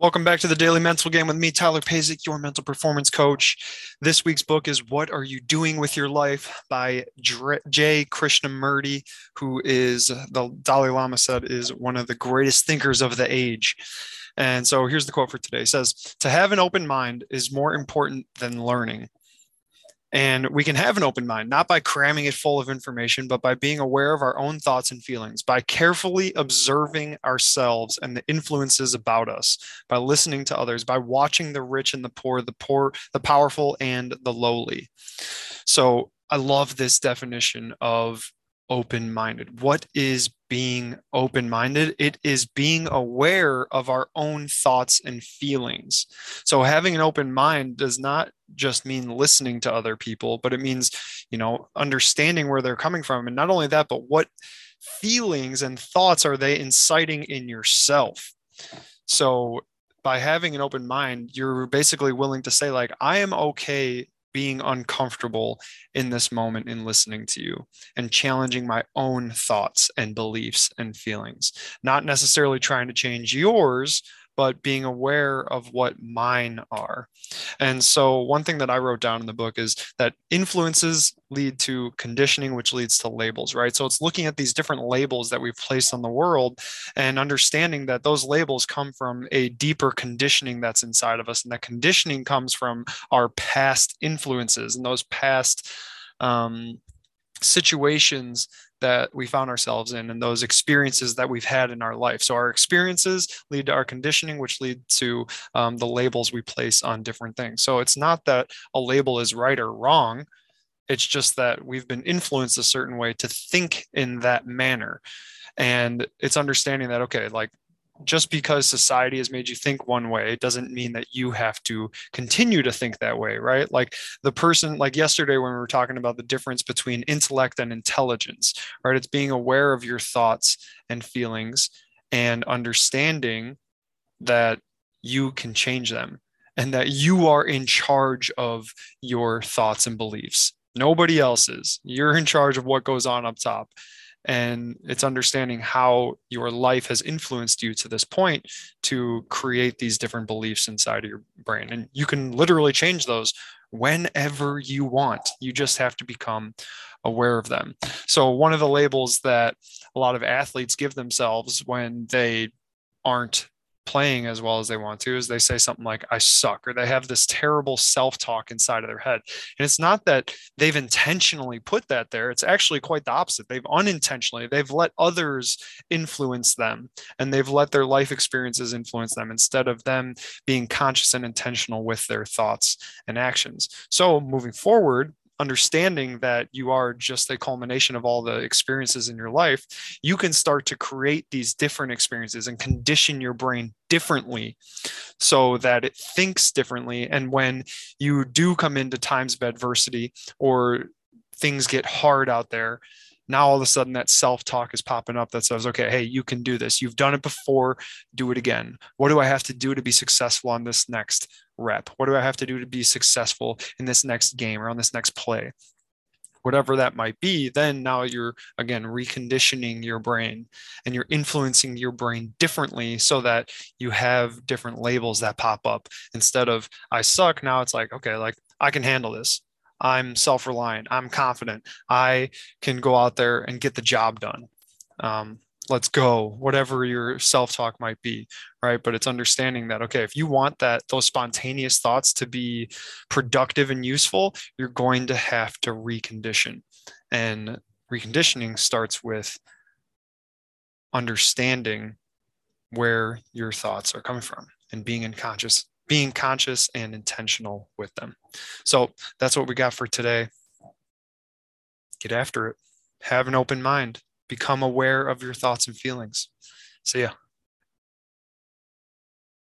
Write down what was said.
Welcome back to the Daily Mental Game with me, Tyler Pazik, your mental performance coach. This week's book is What Are You Doing with Your Life by J. Krishnamurti, who is, the Dalai Lama said, is one of the greatest thinkers of the age. And so here's the quote for today. It says, To have an open mind is more important than learning. And we can have an open mind, not by cramming it full of information, but by being aware of our own thoughts and feelings, by carefully observing ourselves and the influences about us, by listening to others, by watching the rich and the poor, the poor, the powerful, and the lowly. So I love this definition of open minded. What is being open minded? It is being aware of our own thoughts and feelings. So, having an open mind does not just mean listening to other people, but it means, you know, understanding where they're coming from. And not only that, but what feelings and thoughts are they inciting in yourself? So, by having an open mind, you're basically willing to say, like, I am okay being uncomfortable in this moment in listening to you and challenging my own thoughts and beliefs and feelings, not necessarily trying to change yours, but being aware of what mine are. And so, one thing that I wrote down in the book is that influences lead to conditioning, which leads to labels, right? So, it's looking at these different labels that we've placed on the world and understanding that those labels come from a deeper conditioning that's inside of us. And that conditioning comes from our past influences and those past um, situations that we found ourselves in and those experiences that we've had in our life. So our experiences lead to our conditioning, which lead to um, the labels we place on different things. So it's not that a label is right or wrong. It's just that we've been influenced a certain way to think in that manner. And it's understanding that, okay, like just because society has made you think one way it doesn't mean that you have to continue to think that way right? Like the person like yesterday when we were talking about the difference between intellect and intelligence right? It's being aware of your thoughts and feelings and understanding that you can change them and that you are in charge of your thoughts and beliefs. Nobody else is you're in charge of what goes on up top and it's understanding how your life has influenced you to this point to create these different beliefs inside of your brain. And you can literally change those whenever you want. You just have to become aware of them. So one of the labels that a lot of athletes give themselves when they aren't playing as well as they want to is they say something like i suck or they have this terrible self-talk inside of their head. And it's not that they've intentionally put that there it's actually quite the opposite. They've unintentionally they've let others influence them and they've let their life experiences influence them instead of them being conscious and intentional with their thoughts and actions. So moving forward understanding that you are just a culmination of all the experiences in your life, you can start to create these different experiences and condition your brain differently so that it thinks differently. And when you do come into times of adversity or things get hard out there, now all of a sudden that self-talk is popping up that says okay hey you can do this you've done it before do it again what do i have to do to be successful on this next rep? What do I have to do to be successful in this next game or on this next play? Whatever that might be, then now you're again reconditioning your brain and you're influencing your brain differently so that you have different labels that pop up. Instead of I suck, now it's like, okay, like I can handle this. I'm self reliant. I'm confident. I can go out there and get the job done. Um, let's go whatever your self-talk might be right but it's understanding that okay if you want that those spontaneous thoughts to be productive and useful you're going to have to recondition and reconditioning starts with understanding where your thoughts are coming from and being in conscious being conscious and intentional with them so that's what we got for today get after it have an open mind become aware of your thoughts and feelings. See ya.